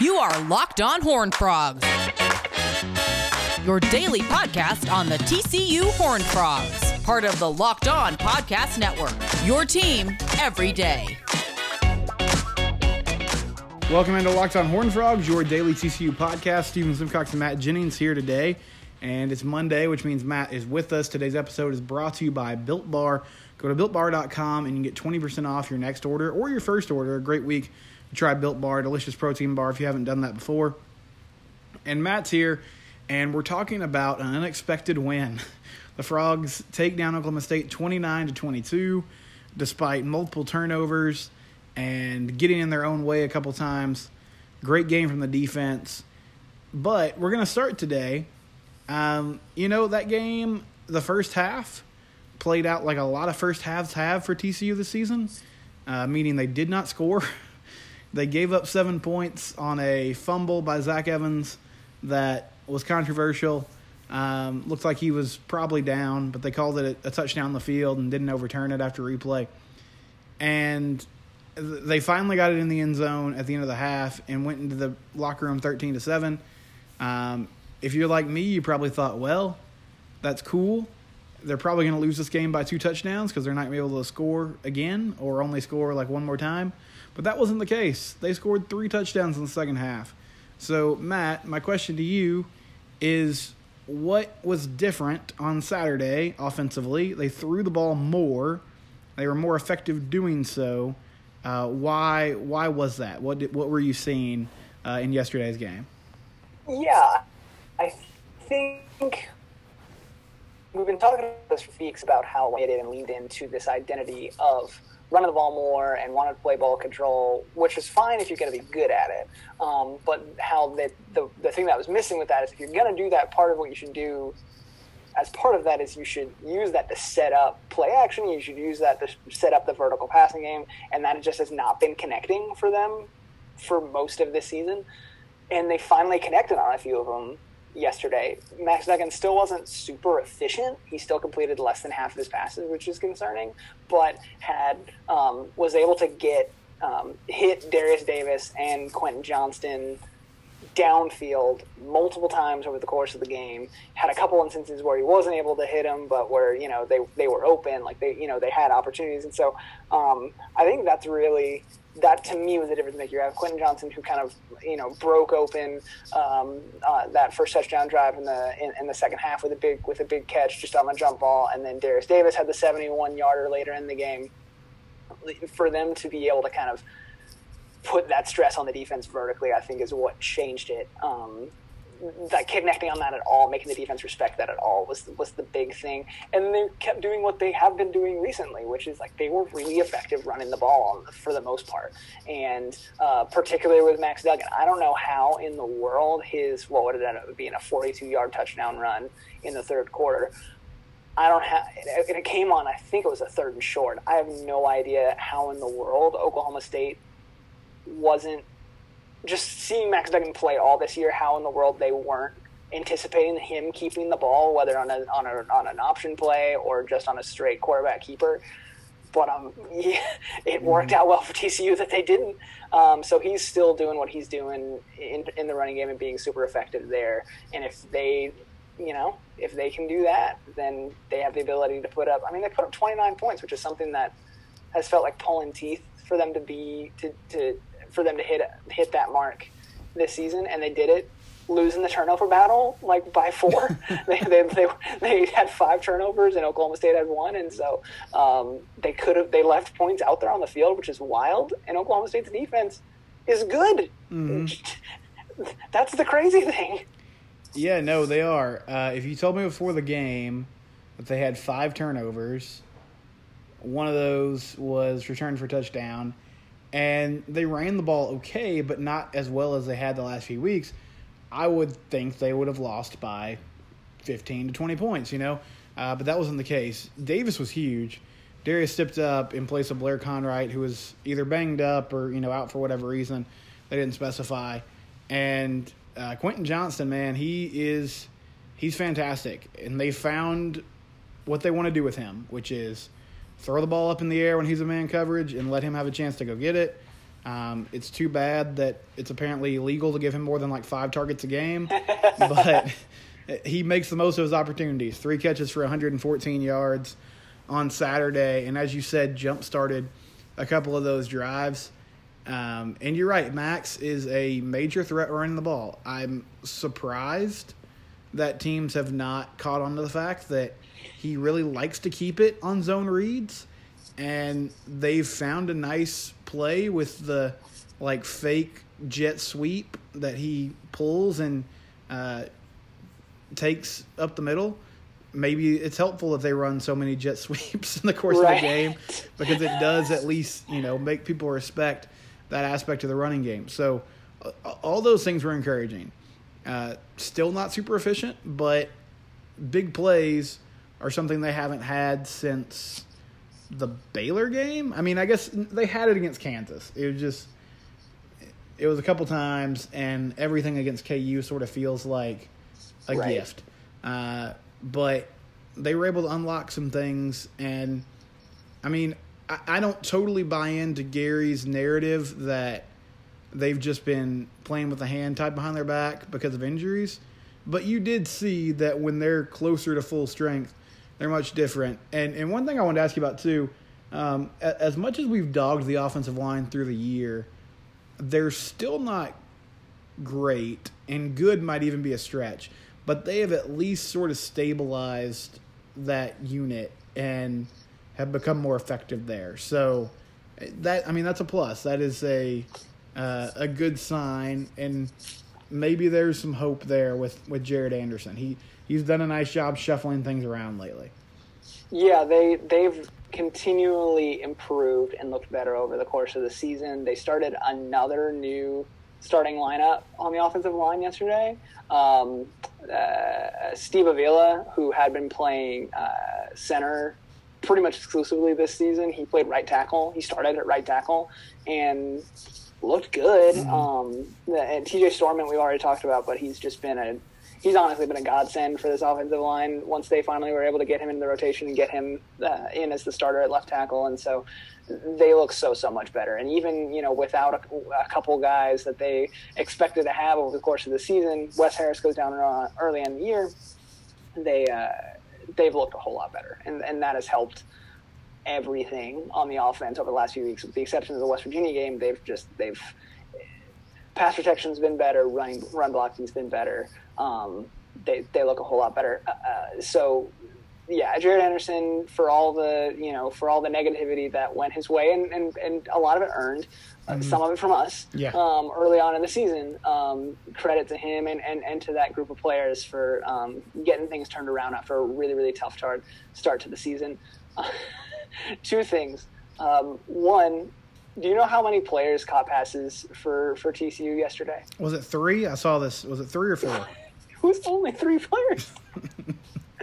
You are Locked On Horn Frogs, your daily podcast on the TCU Horn Frogs, part of the Locked On Podcast Network. Your team every day. Welcome into Locked On Horn Frogs, your daily TCU podcast. Stephen Simcox and Matt Jennings here today. And it's Monday, which means Matt is with us. Today's episode is brought to you by Built Bar. Go to builtbar.com and you can get 20% off your next order or your first order. A great week try Built Bar, delicious protein bar if you haven't done that before. And Matt's here, and we're talking about an unexpected win. The Frogs take down Oklahoma State 29 to 22 despite multiple turnovers and getting in their own way a couple times. Great game from the defense. But we're going to start today. Um, you know, that game, the first half, played out like a lot of first halves have for TCU this season, uh, meaning they did not score. they gave up seven points on a fumble by Zach Evans that was controversial. Um, looked like he was probably down, but they called it a, a touchdown in the field and didn't overturn it after replay. And they finally got it in the end zone at the end of the half and went into the locker room 13 to 7. Um, if you're like me, you probably thought, well, that's cool. They're probably going to lose this game by two touchdowns because they're not going to be able to score again or only score like one more time. But that wasn't the case. They scored three touchdowns in the second half. So, Matt, my question to you is what was different on Saturday offensively? They threw the ball more. They were more effective doing so. Uh, why? Why was that? What did, What were you seeing uh, in yesterday's game? Yeah, I think we've been talking about this for weeks about how they didn't leaned into this identity of running the ball more and wanted to play ball control, which is fine if you're going to be good at it. Um, but how that the the thing that was missing with that is if you're going to do that, part of what you should do as part of that is you should use that to set up play action. You should use that to set up the vertical passing game, and that just has not been connecting for them for most of this season. And they finally connected on a few of them yesterday. Max Duggan still wasn't super efficient. He still completed less than half of his passes, which is concerning. But had um, was able to get um, hit Darius Davis and Quentin Johnston downfield multiple times over the course of the game. Had a couple instances where he wasn't able to hit him, but where you know they they were open, like they you know they had opportunities, and so um, I think that's really that to me was the difference maker. You have Quentin Johnston who kind of you know broke open um, uh, that first touchdown drive in the in, in, the second half with a big with a big catch just on the jump ball, and then Darius Davis had the 71 yarder later in the game. For them to be able to kind of put that stress on the defense vertically, I think, is what changed it. Um, like connecting on that at all, making the defense respect that at all was was the big thing. And they kept doing what they have been doing recently, which is like they were really effective running the ball for the most part. And uh, particularly with Max Duggan, I don't know how in the world his what would it end up being a 42 yard touchdown run in the third quarter. I don't have, and it came on. I think it was a third and short. I have no idea how in the world Oklahoma State wasn't just seeing Max Duggan play all this year, how in the world they weren't anticipating him keeping the ball, whether on a on a on an option play or just on a straight quarterback keeper. But um, yeah, it worked mm-hmm. out well for TCU that they didn't. Um, so he's still doing what he's doing in in the running game and being super effective there. And if they, you know, if they can do that, then they have the ability to put up. I mean, they put up 29 points, which is something that has felt like pulling teeth for them to be to to for them to hit hit that mark this season, and they did it losing the turnover battle like by four. they, they, they, they, had five turnovers and Oklahoma State had one, and so um, they could have they left points out there on the field, which is wild. And Oklahoma State's defense is good. Mm-hmm. That's the crazy thing. Yeah, no, they are. Uh, if you told me before the game that they had five turnovers, one of those was returned for touchdown, and they ran the ball okay, but not as well as they had the last few weeks, I would think they would have lost by 15 to 20 points, you know? Uh, but that wasn't the case. Davis was huge. Darius stepped up in place of Blair Conwright, who was either banged up or, you know, out for whatever reason. They didn't specify. And uh, Quentin Johnston, man, he is he's fantastic. And they found what they want to do with him, which is – throw the ball up in the air when he's a man coverage and let him have a chance to go get it, Um, it's too bad that it's apparently illegal to give him more than like five targets a game, but he makes the most of his opportunities. Three catches for 114 yards on Saturday, and as you said, jump started a couple of those drives. Um, and you're right, Max is a major threat running the ball. I'm surprised that teams have not caught on to the fact that he really likes to keep it on zone reads, and they've found a nice play with the like fake jet sweep that he pulls and uh, takes up the middle. Maybe it's helpful if they run so many jet sweeps in the course Right. of the game because it does at least you know make people respect that aspect of the running game. So uh, all those things were encouraging. Uh, still not super efficient, but big plays are something they haven't had since the Baylor game. I mean, I guess they had it against Kansas. It was just it was a couple times, and everything against KU sort of feels like a Right. gift. Uh, but they were able to unlock some things, and I mean, I, I don't totally buy into Gary's narrative that they've just been playing with a hand tied behind their back because of injuries. But you did see that when they're closer to full strength, they're much different. And and one thing I wanted to ask you about too, um, as much as we've dogged the offensive line through the year, they're still not great, and good might even be a stretch. But they have at least sort of stabilized that unit and have become more effective there. So that I mean that's a plus. That is a uh, a good sign, and maybe there's some hope there with with Jarrett Anderson. He he's done a nice job shuffling things around lately. Yeah, they they've continually improved and looked better over the course of the season. They started another new starting lineup on the offensive line yesterday. Um, uh, Steve Avila, who had been playing uh, center pretty much exclusively this season, he played right tackle. He started at right tackle and looked good. Um, and TJ Storment we've already talked about, but he's just been a he's honestly been a godsend for this offensive line once they finally were able to get him into the rotation and get him uh, in as the starter at left tackle. And so they look so, so much better. And even, you know, without a, a couple guys that they expected to have over the course of the season, Wes Harris goes down early in the year. They, uh, they've looked a whole lot better. And, and that has helped everything on the offense over the last few weeks, with the exception of the West Virginia game. They've just, they've, pass protection's been better, running run blocking's been better. Um, they they look a whole lot better. Uh, Uh, so yeah, Jarrett Anderson for all the you know for all the negativity that went his way and and, and a lot of it earned. uh, Some of it from us Yeah. um, early on in the season. Um, credit to him and, and, and to that group of players for um, getting things turned around after a really, really tough start, start to the season. Two things. Um, one, do you know how many players caught passes for, for TCU yesterday? Was it three? I saw this. Was it three or four? It was only three players.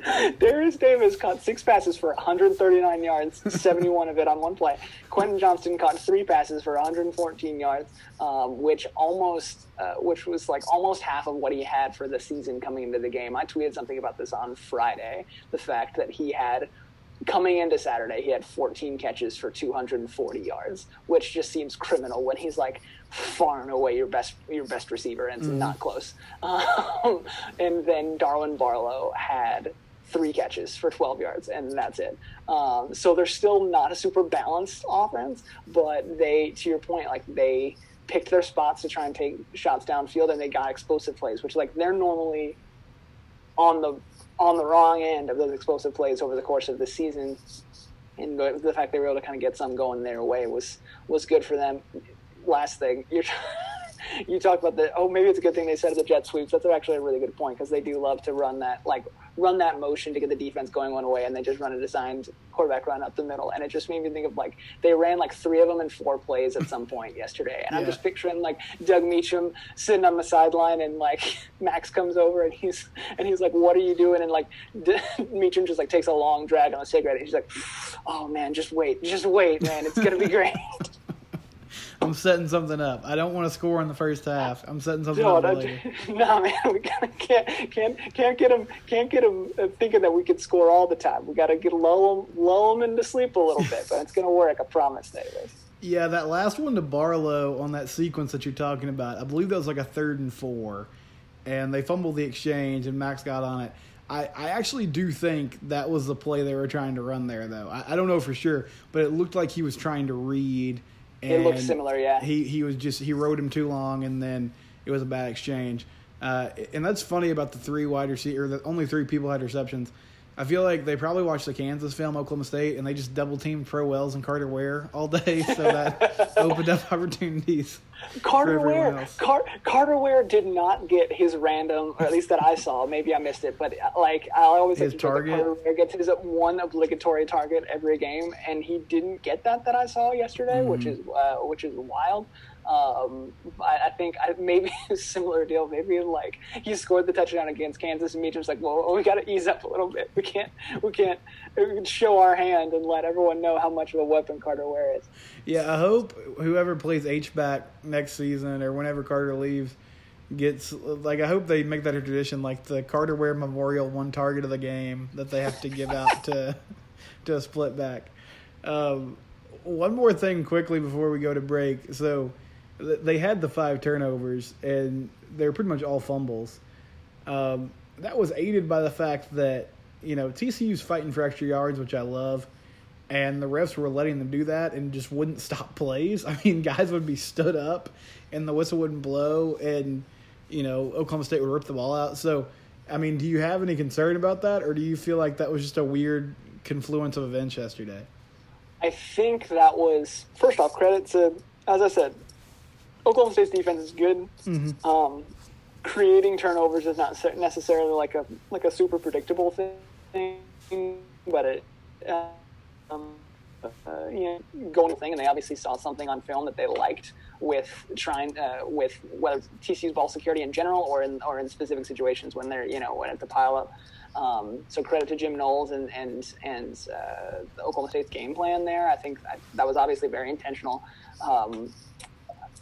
Darius Davis caught six passes for 139 yards, 71 of it on one play. Quentin Johnston caught three passes for 114 yards, um, which almost, uh, which was like almost half of what he had for the season coming into the game. I tweeted something about this on Friday. The fact that he had coming into Saturday, he had 14 catches for 240 yards, which just seems criminal when he's like far and away your best your best receiver, and it's not close. Um, and then Darwin Barlow had three catches for 12 yards, and that's it. Um, so they're still not a super balanced offense, but they, to your point, like they picked their spots to try and take shots downfield, and they got explosive plays, which like they're normally on the on the wrong end of those explosive plays over the course of the season. And the, fact they were able to kind of get some going their way was was good for them. Last thing, you're, you talked about the oh maybe it's a good thing they said the jet sweeps. That's actually a really good point because they do love to run that like run that motion to get the defense going one way and then just run a designed quarterback run up the middle. And it just made me think of like they ran like three of them in four plays at some point yesterday. And I'm just picturing like Doug Meacham sitting on the sideline and like Max comes over and he's and he's like, "What are you doing?" And like Meacham just like takes a long drag on a cigarette. And he's like, "Oh man, just wait, just wait, man, it's gonna be great." I'm setting something up. I don't want to score in the first half. I'm setting something No, up no, later. no, man, we can't can't can't get them can't get him uh, thinking that we could score all the time. We gotta get lull them lull him into sleep a little bit, but it's gonna work. I promise, Davis. Yeah, that last one to Barlow on that sequence that you're talking about, I believe that was like a third and four, and they fumbled the exchange, and Max got on it. I, I actually do think that was the play they were trying to run there, though. I, I don't know for sure, but it looked like he was trying to read. And It looks similar, yeah. He he was just he rode him too long, and then it was a bad exchange. Uh, and that's funny about the three wide receiver, the only three people had receptions. I feel like they probably watched the Kansas film, Oklahoma State, and they just double teamed Pro Wells and Carter Ware all day, so that opened up opportunities. Carter Ware. Car- Carter Ware did not get his random, or at least that I saw. Maybe I missed it, but like I always His target? Carter Ware gets his one obligatory target every game, and he didn't get that that I saw yesterday, which Mm-hmm. is uh, which is wild. Um, I, I think I, maybe a similar deal. Maybe like he scored the touchdown against Kansas, and Meacham's like, "Well, we got to ease up a little bit. We can't, we can't uh, show our hand and let everyone know how much of a weapon Carter Ware is." Yeah, I hope whoever plays H back next season or whenever Carter leaves gets like I hope they make that a tradition, like the Carter Ware Memorial one target of the game that they have to give out to to a split back. Um, one more thing quickly before we go to break. So they had the five turnovers and they're pretty much all fumbles. Um, that was aided by the fact that you know TCU's fighting for extra yards, which I love, and the refs were letting them do that and just wouldn't stop plays. I mean, guys would be stood up, and the whistle wouldn't blow, and you know Oklahoma State would rip the ball out. So, I mean, do you have any concern about that, or do you feel like that was just a weird confluence of events yesterday? I think that was first off credit to, as I said, Oklahoma State's defense is good. Um, creating turnovers is not necessarily like a like a super predictable thing, but it. Uh, um, uh, you know, going thing, and they obviously saw something on film that they liked with trying uh, with whether it's TCU's ball security in general or in or in specific situations when they're you know when at the pile up. Um, so credit to Jim Knowles and and and uh, the Oklahoma State's game plan there. I think that, that was obviously very intentional. Um,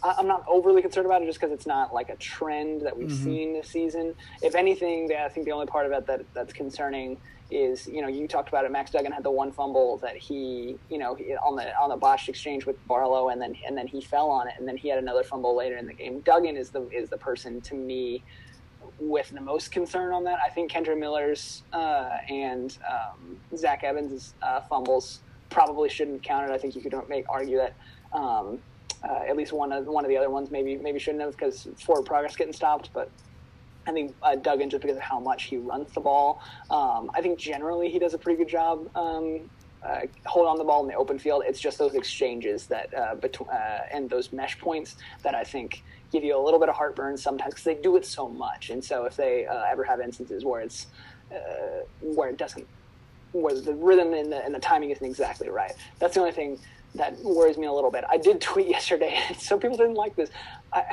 I'm not overly concerned about it just because it's not like a trend that we've seen this season. If anything, I think the only part of it that that's concerning is you know you talked about it. Max Duggan had the one fumble that he you know on the on the botched exchange with Barlow, and then and then he fell on it, and then he had another fumble later in the game. Duggan is the is the person to me with the most concern on that. I think Kendre Miller's uh, and um, Zach Evans' uh, fumbles probably shouldn't count it. I think you could make argue that um, uh, at least one of one of the other ones maybe maybe shouldn't have because forward progress getting stopped, but. I think uh, Duggan, just because of how much he runs the ball, um, I think generally he does a pretty good job um, uh, hold on the ball in the open field. It's just those exchanges that uh, between uh, and those mesh points that I think give you a little bit of heartburn sometimes because they do it so much. And so if they uh, ever have instances where it's uh, where it doesn't, where the rhythm and the, and the timing isn't exactly right, that's the only thing that worries me a little bit. I did tweet yesterday, and some people didn't like this. I,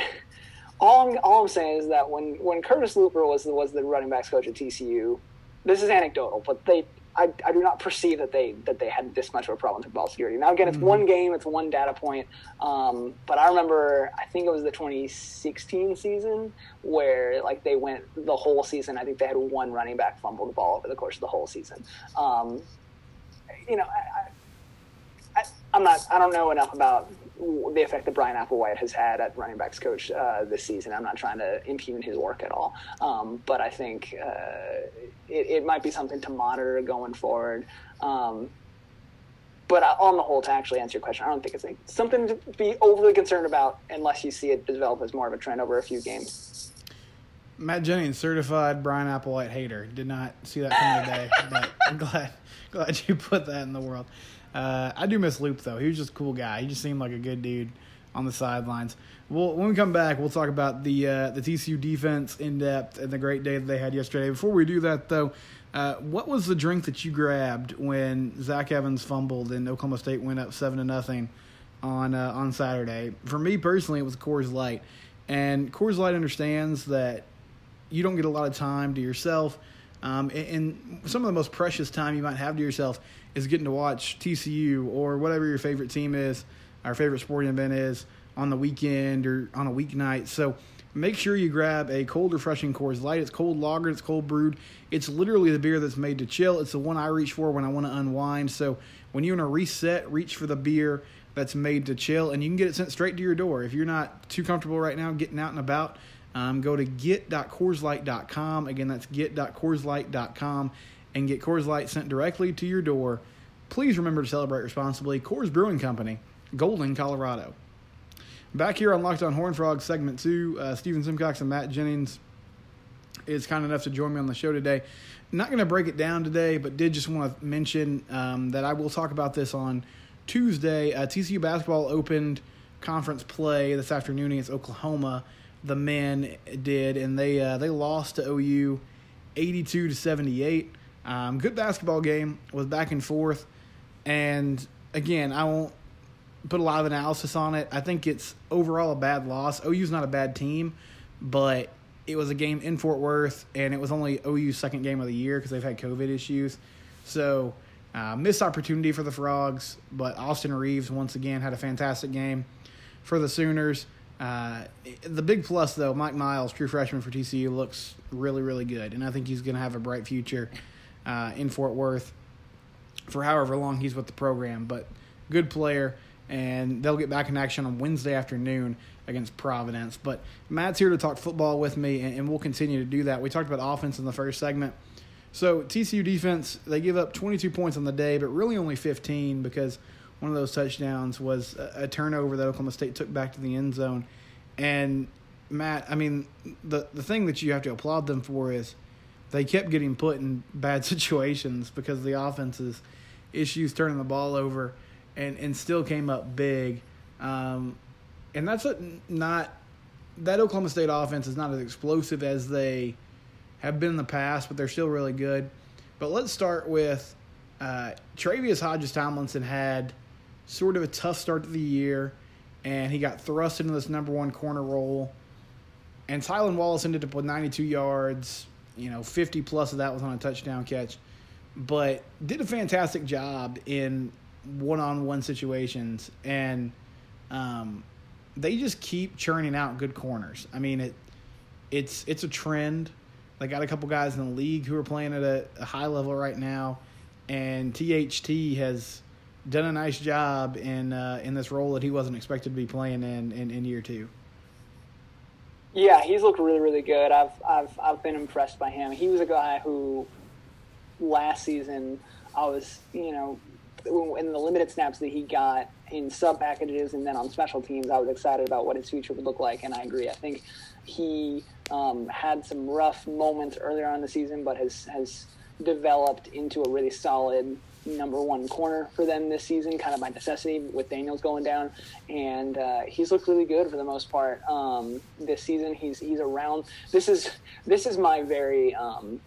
all I'm, all I'm saying is that when, when Curtis Luper was the, was the running backs coach at TCU, this is anecdotal, but they I, I do not perceive that they that they had this much of a problem with ball security. Now again, it's one game, it's one data point, um, but I remember I think it was the 2016 season where like they went the whole season. I think they had one running back fumble the ball over the course of the whole season. Um, you know, I, I, I'm not. I don't know enough about the effect that Brian Applewhite has had at running backs coach uh, this season. I'm not trying to impugn his work at all, um, but I think uh, it, it might be something to monitor going forward. Um, but on the whole, to actually answer your question, I don't think it's like something to be overly concerned about unless you see it develop as more of a trend over a few games. Matt Jennings, certified Brian Applewhite hater. Did not see that coming today, but I'm glad glad you put that in the world. Uh, I do miss Loop though. He was just a cool guy. He just seemed like a good dude on the sidelines. Well, when we come back, we'll talk about the uh, the TCU defense in depth and the great day that they had yesterday. Before we do that, though, uh, what was the drink that you grabbed when Zach Evans fumbled and Oklahoma State went up seven to nothing on uh, on Saturday? For me personally, it was Coors Light, and Coors Light understands that you don't get a lot of time to yourself. Um, and, and some of the most precious time you might have to yourself is getting to watch TCU or whatever your favorite team is, our favorite sporting event is on the weekend or on a weeknight. So make sure you grab a cold, refreshing Coors Light. It's cold lager, it's cold brewed. It's literally the beer that's made to chill. It's the one I reach for when I want to unwind. So when you're in a reset, reach for the beer that's made to chill, and you can get it sent straight to your door. If you're not too comfortable right now getting out and about, um, go to get.coorslight.com. Again, that's get.coorslight.com and get Coors Light sent directly to your door. Please remember to celebrate responsibly. Coors Brewing Company, Golden, Colorado. Back here on Locked on Horn Frogs, segment two, uh, Stephen Simcox and Matt Jennings is kind enough to join me on the show today. Not going to break it down today, but did just want to mention um, that I will talk about this on Tuesday. Uh, TCU basketball opened conference play this afternoon against Oklahoma. The men did, and they uh, they lost to OU, eighty-two to seventy-eight. Um, good basketball game was back and forth, and again, I won't put a lot of analysis on it. I think it's overall a bad loss. OU's not a bad team, but it was a game in Fort Worth, and it was only OU's second game of the year because they've had COVID issues. So, uh, missed opportunity for the Frogs, but Austin Reaves once again had a fantastic game for the Sooners. Uh, the big plus, though, Mike Miles, true freshman for TCU, looks really, really good, and I think he's going to have a bright future uh, in Fort Worth for however long he's with the program. But good player, and they'll get back in action on Wednesday afternoon against Providence. But Matt's here to talk football with me, and, and we'll continue to do that. We talked about offense in the first segment. So TCU defense, they give up 22 points on the day, but really only 15 because one of those touchdowns was a, a turnover that Oklahoma State took back to the end zone. And Matt, I mean, the the thing that you have to applaud them for is they kept getting put in bad situations because of the offense's issues turning the ball over, and and still came up big. Um, and that's a, not that Oklahoma State offense is not as explosive as they have been in the past, but they're still really good. But let's start with uh, Tre'Vius Hodges Tomlinson had sort of a tough start to the year, and he got thrust into this number one corner role. And Tylan Wallace ended up with 92 yards. You know, 50 plus of that was on a touchdown catch, but did a fantastic job in one on one situations. And um, they just keep churning out good corners. I mean, it it's it's a trend. They got a couple guys in the league who are playing at a, a high level right now, and THT has done a nice job in uh, in this role that he wasn't expected to be playing in, in, in year two. Yeah, he's looked really, really good. I've I've I've been impressed by him. He was a guy who last season I was, you know, in the limited snaps that he got in sub packages and then on special teams, I was excited about what his future would look like. And I agree. I think he um, had some rough moments earlier on the season, but has has developed into a really solid number one corner for them this season, kind of by necessity with Daniels going down, and uh, he's looked really good for the most part um, this season. He's he's around. This is this is my very um,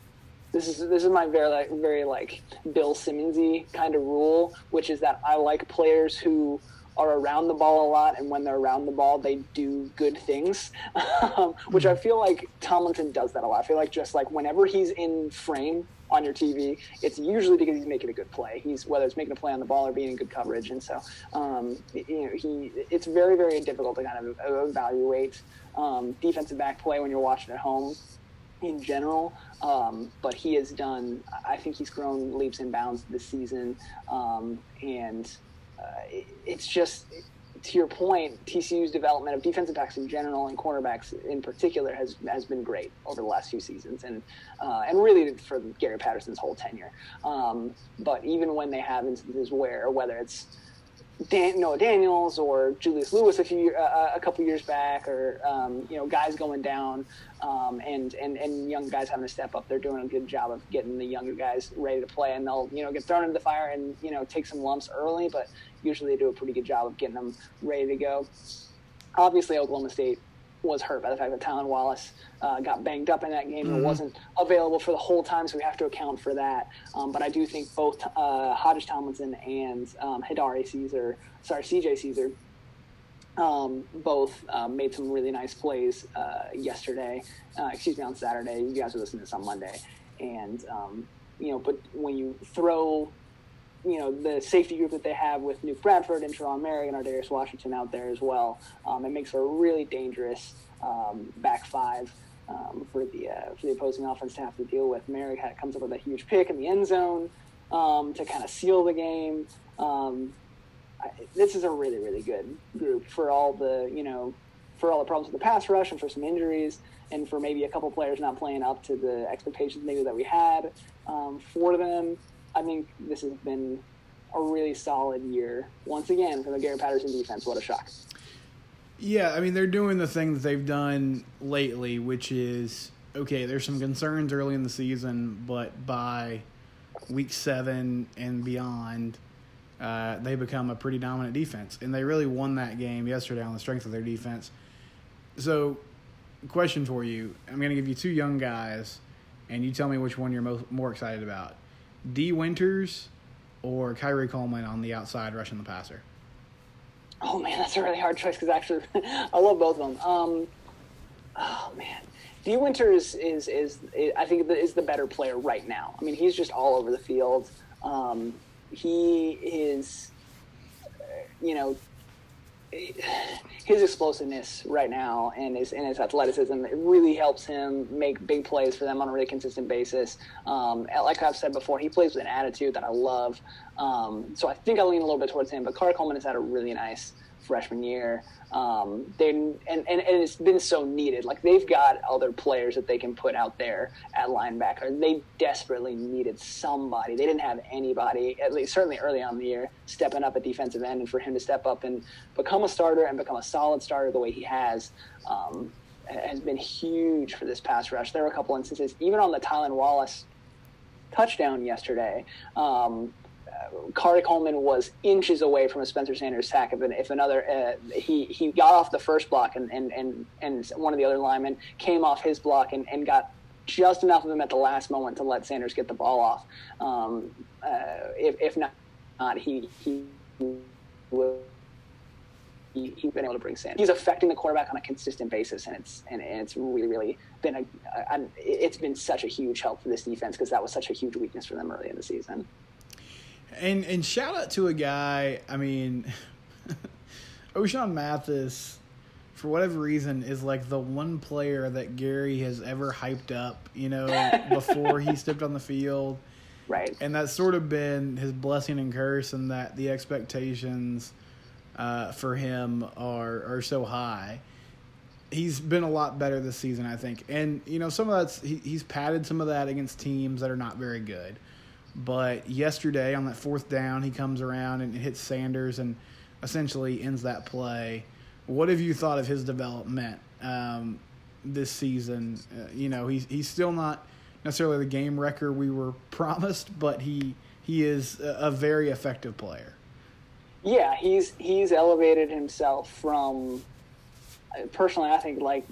this is this is my very like very like Bill Simmonsy kind of rule, which is that I like players who are around the ball a lot, and when they're around the ball, they do good things. um, which I feel like Tomlinson does that a lot. I feel like just like whenever he's in frame on your TV, it's usually because he's making a good play. He's whether it's making a play on the ball or being in good coverage, and so um, you know he. It's very very difficult to kind of evaluate um, defensive back play when you're watching at home in general. Um, but he has done, I think he's grown leaps and bounds this season. Um, and uh, it, it's just, to your point, TCU's development of defensive backs in general and cornerbacks in particular has has been great over the last few seasons, and uh, and really for Gary Patterson's whole tenure. Um, but even when they have instances where whether it's Dan, Noah Daniels or Julius Lewis a few uh, a couple years back, or um, you know guys going down, um, and and and young guys having to step up. They're doing a good job of getting the younger guys ready to play, and they'll you know get thrown into the fire and you know take some lumps early, but usually they do a pretty good job of getting them ready to go. Obviously, Oklahoma State was hurt by the fact that Tylan Wallace uh, got banged up in that game mm-hmm. and wasn't available for the whole time, so we have to account for that. Um, but I do think both uh, Hodges Tomlinson and um, Hidari Caesar, sorry, CJ Caesar, um, both um, made some really nice plays uh, yesterday. Uh, excuse me, on Saturday. You guys are listening to this on Monday, and um, you know, but when you throw you know the safety group that they have with Nook Bradford and Sharon Mary and Darius Washington out there as well. Um, it makes for a really dangerous um, back five um, for the uh, for the opposing offense to have to deal with. Mary comes up with a huge pick in the end zone um, to kind of seal the game. Um, this is a really really good group for all the you know for all the problems with the pass rush and for some injuries and for maybe a couple players not playing up to the expectations maybe that we had um, for them. I think this has been a really solid year once again for the Gary Patterson defense. What a shock! Yeah, I mean they're doing the things they've done lately, which is okay. There's some concerns early in the season, but by week seven and beyond, uh, they become a pretty dominant defense, and they really won that game yesterday on the strength of their defense. So, question for you: I'm going to give you two young guys, and you tell me which one you're most, more excited about: Dee Winters or Khari Coleman on the outside rushing the passer. Oh man, that's a really hard choice because actually, I love both of them. Um, oh man, D Winters is, is, is I think is the better player right now. I mean, he's just all over the field. Um, he is, you know, his explosiveness right now and his and his athleticism it really helps him make big plays for them on a really consistent basis. Um, like I've said before, he plays with an attitude that I love. Um, so I think I lean a little bit towards him. But Khari Coleman has had a really nice freshman year. Um, they and, and, and it's been so needed. Like they've got other players that they can put out there at linebacker. They desperately needed somebody. They didn't have anybody, at least certainly early on in the year, stepping up at defensive end. And for him to step up and become a starter and become a solid starter the way he has, um, has been huge for this pass rush. There were a couple instances, even on the Tylan Wallace touchdown yesterday. Um, Khari Coleman was inches away from a Spencer Sanders sack. If, if another, uh, he he got off the first block, and, and, and, and one of the other linemen came off his block and, and got just enough of him at the last moment to let Sanders get the ball off. Um, uh, if, if not, not, he he. He, he's been able to bring Sanders. He's affecting the quarterback on a consistent basis, and it's and, and it's really really been a, a, a it's been such a huge help for this defense because that was such a huge weakness for them early in the season. And and shout out to a guy. I mean, Ochaun Mathis, for whatever reason, is like the one player that Gary has ever hyped up. You know, before he stepped on the field. Right. And that's sort of been his blessing and curse, and that the expectations uh, for him are are so high. He's been a lot better this season, I think, and you know some of that's he, he's padded some of that against teams that are not very good. But yesterday on that fourth down, he comes around and hits Sanders and essentially ends that play. What have you thought of his development um, this season? Uh, you know, he's he's still not necessarily the game wrecker we were promised, but he he is a, a very effective player. Yeah, he's he's elevated himself from personally. I think like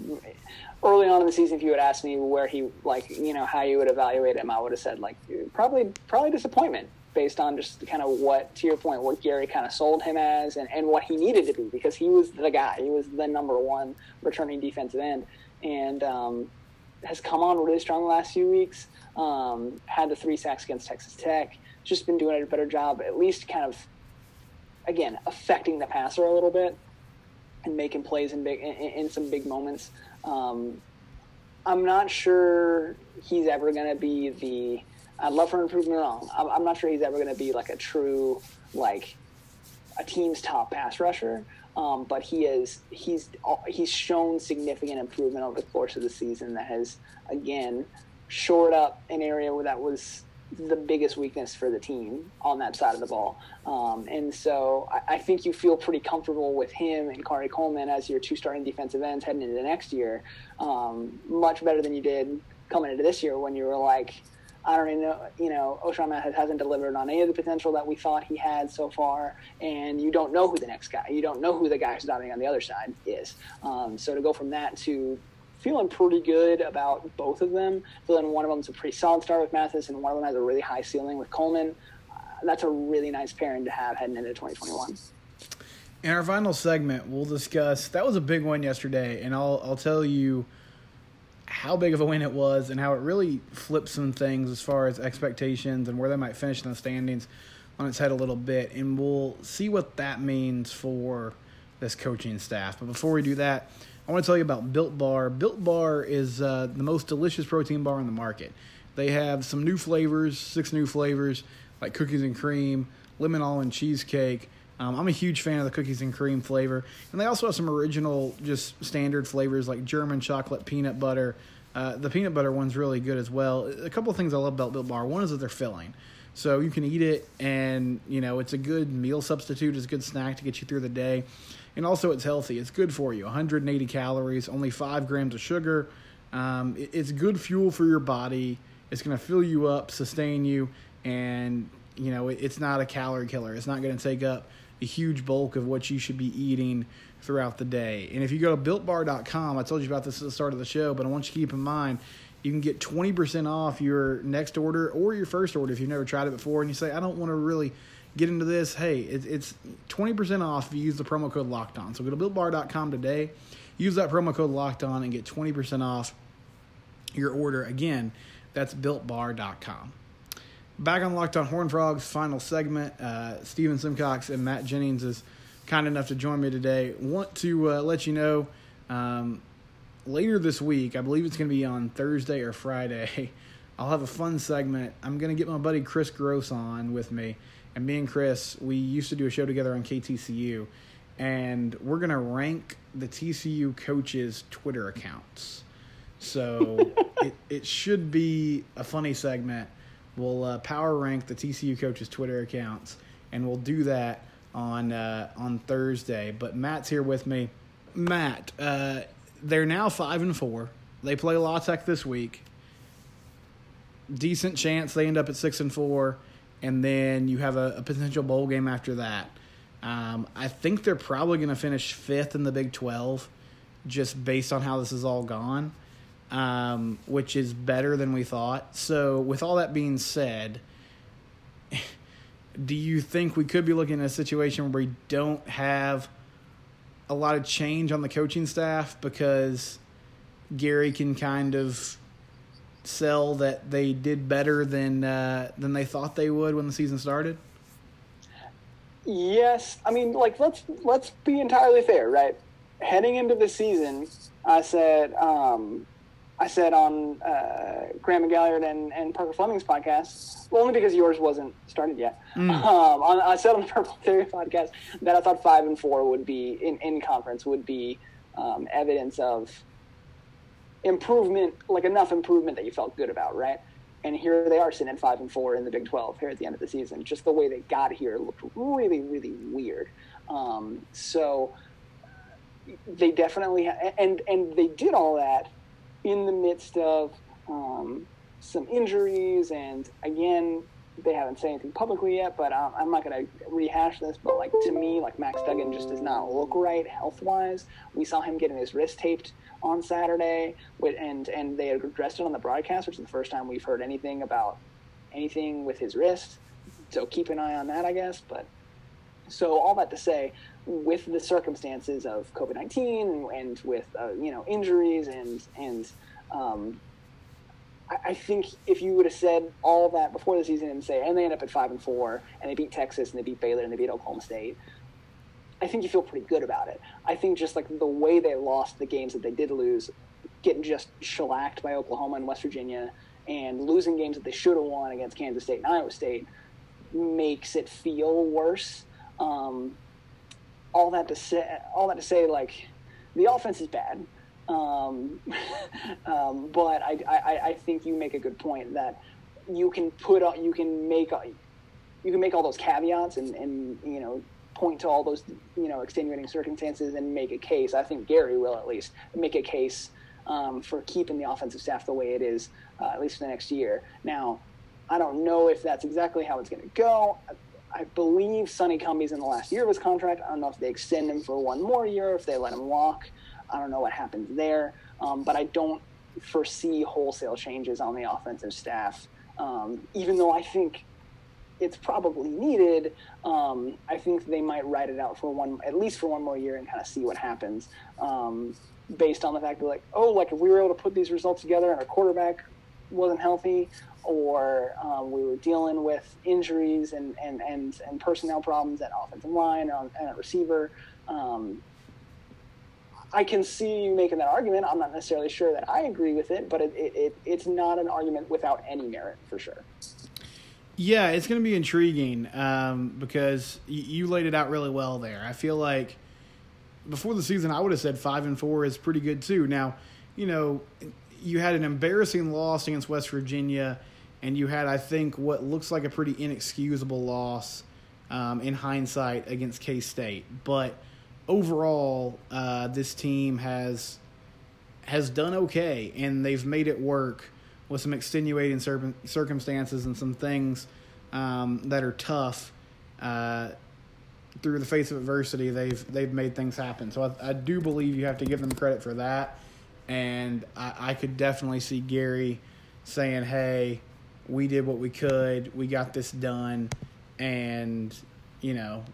early on in the season, if you had asked me where he like you know how you would evaluate him, I would have said like probably probably disappointment based on just kind of what to your point what Gary kind of sold him as and, and what he needed to be because he was the guy. He was the number one returning defensive end and um, has come on really strong the last few weeks um, had the three sacks against Texas Tech just been doing a better job at least kind of again affecting the passer a little bit and making plays in big in, in some big moments um, I'm not sure he's ever going to be the. I'd love for him to prove me wrong. I'm, I'm not sure he's ever going to be like a true like a team's top pass rusher. Um, but he is he's he's shown significant improvement over the course of the season that has again shored up an area where that was the biggest weakness for the team on that side of the ball. Um, and so I, I, think you feel pretty comfortable with him and Khari Coleman as your two starting defensive ends heading into the next year, um, much better than you did coming into this year when you were like, I don't even know, you know, Ochaun Mathis hasn't delivered on any of the potential that we thought he had so far, and you don't know who the next guy, you don't know who the guy who's dominating on the other side is. Um, so to go from that to feeling pretty good about both of them. Feeling one of them's a pretty solid start with Mathis, and one of them has a really high ceiling with Coleman. Uh, that's a really nice pairing to have heading into 2021. In our final segment, we'll discuss that was a big one yesterday, and I'll I'll tell you how big of a win it was and how it really flipped some things as far as expectations and where they might finish in the standings on its head a little bit, and we'll see what that means for this coaching staff. But before we do that, I want to tell you about Built Bar. Built Bar is uh, the most delicious protein bar on the market. They have some new flavors, six new flavors, like cookies and cream, lemon almond cheesecake, Um, I'm a huge fan of the cookies and cream flavor, and they also have some original, just standard flavors like German chocolate, peanut butter. Uh, the peanut butter one's really good as well. A couple things I love about Built Bar. One is that they're filling, so you can eat it, and you know it's a good meal substitute. It's a good snack to get you through the day, and also it's healthy. It's good for you. 180 calories, only five grams of sugar. Um, it, it's good fuel for your body. It's going to fill you up, sustain you, and you know it, it's not a calorie killer. It's not going to take up a huge bulk of what you should be eating throughout the day. And if you go to builtbar.com, I told you about this at the start of the show, but I want you to keep in mind you can get 20% off your next order or your first order if you've never tried it before and you say, I don't want to really get into this. Hey, it, it's 20% off if you use the promo code locked on. So go to builtbar.com today, use that promo code locked on, and get 20% off your order. Again, that's builtbar.com. Back on Locked On Horn Frogs, final segment. Uh, Steven Simcox and Matt Jennings is kind enough to join me today. Want to uh, let you know um, later this week, I believe it's going to be on Thursday or Friday. I'll have a fun segment. I'm going to get my buddy Chris Gross on with me. And me and Chris, we used to do a show together on KTCU. And we're going to rank the TCU coaches' Twitter accounts. So it, it should be a funny segment. We'll uh, power rank the TCU coaches' Twitter accounts, and we'll do that on uh, on Thursday. But Matt's here with me. Matt, uh, they're now five and four. They play La Tech this week. Decent chance they end up at six and four, and then you have a, a potential bowl game after that. Um, I think they're probably going to finish fifth in the Big Twelve, just based on how this is all gone um, which is better than we thought. So, with all that being said, do you think we could be looking at a situation where we don't have a lot of change on the coaching staff because Gary can kind of sell that they did better than uh, than they thought they would when the season started? Yes, I mean, like let's let's be entirely fair, right? Heading into the season, I said um, I said on uh, Graham McGalliard and, and Parker Fleming's podcast, well, only because yours wasn't started yet. Mm. Um, on, I said on the Purple Theory podcast that I thought five and four would be in, in conference would be um, evidence of improvement, like enough improvement that you felt good about, right? And here they are sitting at five and four in the Big Twelve here at the end of the season. Just the way they got here looked really, really weird. Um, so they definitely ha- and and they did all that in the midst of um, some injuries, and again, they haven't said anything publicly yet, but um, I'm not going to rehash this. But like to me, like Max Duggan just does not look right health wise. We saw him getting his wrist taped on Saturday, and and they addressed it on the broadcast, which is the first time we've heard anything about anything with his wrist. So keep an eye on that, I guess. But so all that to say, with the circumstances of COVID nineteen and, with uh, you know injuries and and um, I, I, think if you would have said all that before the season and say and they end up at five and four and they beat Texas and they beat Baylor and they beat Oklahoma State, I think you feel pretty good about it. I think just like the way they lost the games that they did lose, getting just shellacked by Oklahoma and West Virginia, and losing games that they should have won against Kansas State and Iowa State makes it feel worse. Um, all that to say, all that to say, like the offense is bad, um, um, but I, I, I think you make a good point that you can put you can make you can make all those caveats and, and you know point to all those you know extenuating circumstances and make a case. I think Gary will at least make a case um, for keeping the offensive staff the way it is, uh, at least for the next year. Now, I don't know if that's exactly how it's going to go. I believe Sonny Cumbie's in the last year of his contract. I don't know if they extend him for one more year, if they let him walk. I don't know what happens there, um, but I don't foresee wholesale changes on the offensive staff. Um, even though I think it's probably needed, um, I think they might ride it out for one, at least for one more year, and kind of see what happens. Um, based on the fact that, like, oh, like if we were able to put these results together and our quarterback wasn't healthy, or um, we were dealing with injuries and, and, and, and personnel problems at offensive line and, at receiver. Um, I can see you making that argument. I'm not necessarily sure that I agree with it, but it, it, it, it's not an argument without any merit for sure. Yeah, it's going to be intriguing um, because y- you laid it out really well there. I feel like before the season, I would have said five and four is pretty good too. Now, you know, you had an embarrassing loss against West Virginia, and you had, I think, what looks like a pretty inexcusable loss um, in hindsight against K State. But overall, uh, this team has has done okay, and they've made it work with some extenuating cir- circumstances and some things um, that are tough. Uh, through the face of adversity, they've they've made things happen. So I, I do believe you have to give them credit for that. And I, I could definitely see Gary saying, "Hey, we did what we could. We got this done, and you know,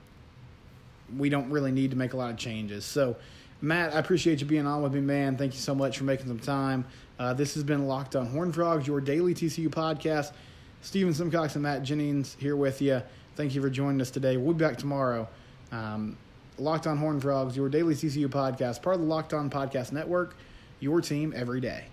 we don't really need to make a lot of changes." So. Matt, I appreciate you being on with me, man. Thank you so much for making some time. Uh, this has been Locked on Horned Frogs, your daily TCU podcast. Steven Simcox and Matt Jennings here with you. Thank you for joining us today. We'll be back tomorrow. Um, Locked on Horned Frogs, your daily TCU podcast, part of the Locked on Podcast Network, your team every day.